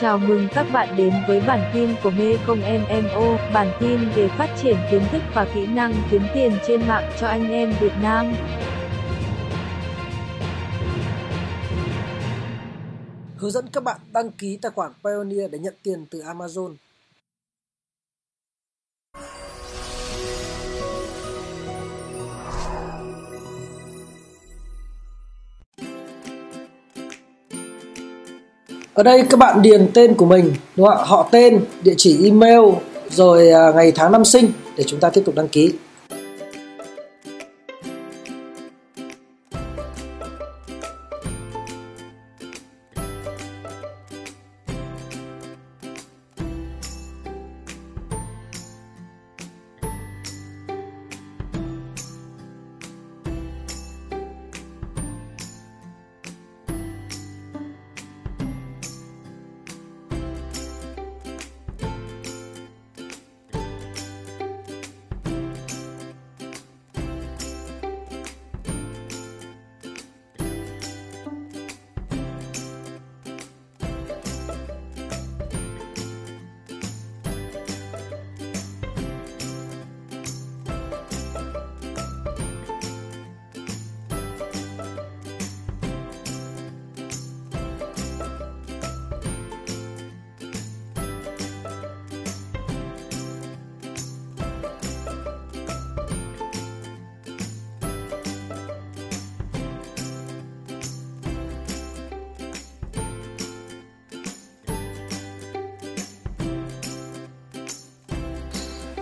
Chào mừng các bạn đến với bản tin của Mê Công MMO, bản tin về phát triển kiến thức và kỹ năng kiếm tiền trên mạng cho anh em Việt Nam. Hướng dẫn các bạn đăng ký tài khoản Pioneer để nhận tiền từ Amazon. Ở đây các bạn điền tên của mình, đúng không ạ? Họ tên, địa chỉ email, rồi à, ngày tháng năm sinh để chúng ta tiếp tục đăng ký.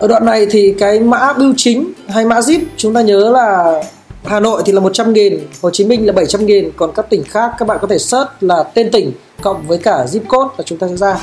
Ở đoạn này thì cái mã bưu chính hay mã zip chúng ta nhớ là Hà Nội thì là 100 nghìn, Hồ Chí Minh là 700 nghìn, còn các tỉnh khác các bạn có thể search là tên tỉnh cộng với cả zip code là chúng ta sẽ ra.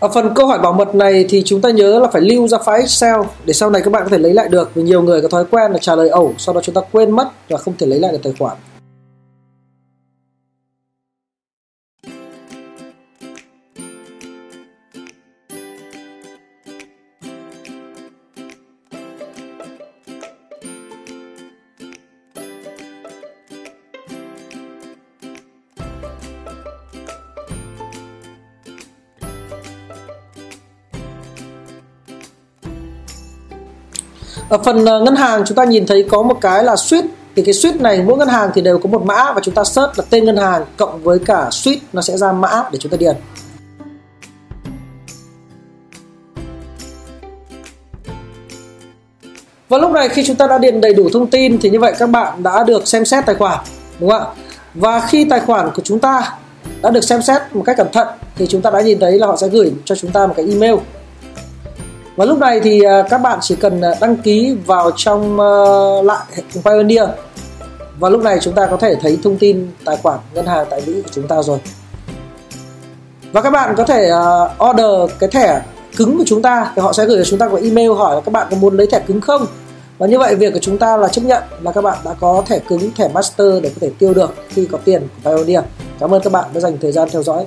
Ở phần câu hỏi bảo mật này thì chúng ta nhớ là phải lưu ra file Excel để sau này các bạn có thể lấy lại được, vì nhiều người có thói quen là trả lời ẩu, sau đó chúng ta quên mất và không thể lấy lại được tài khoản. Ở phần ờ, ngân hàng chúng ta nhìn thấy có một cái là suite thì cái suite này mỗi ngân hàng thì đều có một mã và chúng ta search là tên ngân hàng cộng với cả suite nó sẽ ra mã để chúng ta điền Và lúc này khi chúng ta đã điền đầy đủ thông tin thì như vậy các bạn đã được xem xét tài khoản, đúng không ạ? Và khi tài khoản của chúng ta đã được xem xét một cách cẩn thận thì chúng ta đã nhìn thấy là họ sẽ gửi cho chúng ta một cái email và lúc này thì à, các bạn chỉ cần à, đăng ký vào trong ờ, lại hệ thống Pioneer. Và lúc này chúng ta có thể thấy thông tin tài khoản ngân hàng tại Mỹ của chúng ta rồi. Và các bạn có thể à, order cái thẻ cứng của chúng ta, thì họ sẽ gửi cho chúng ta một email hỏi là các bạn có muốn lấy thẻ cứng không? Và như vậy việc của chúng ta là chấp nhận là các bạn đã có thẻ cứng, thẻ master để có thể tiêu được khi có tiền của Pioneer. Cảm ơn các bạn đã dành thời gian theo dõi.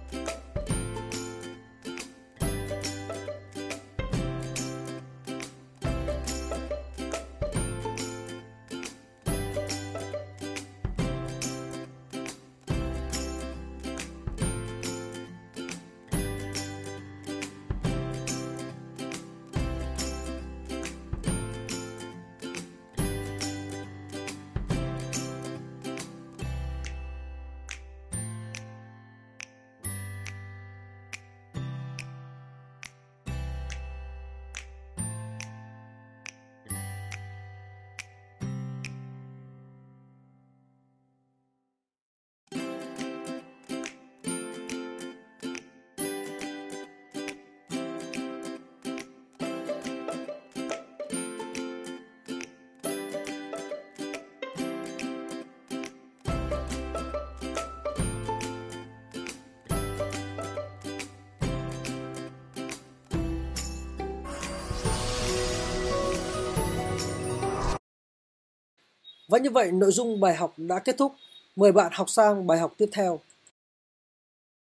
Và như vậy, nội dung bài học đã kết thúc. Mời bạn học sang bài học tiếp theo.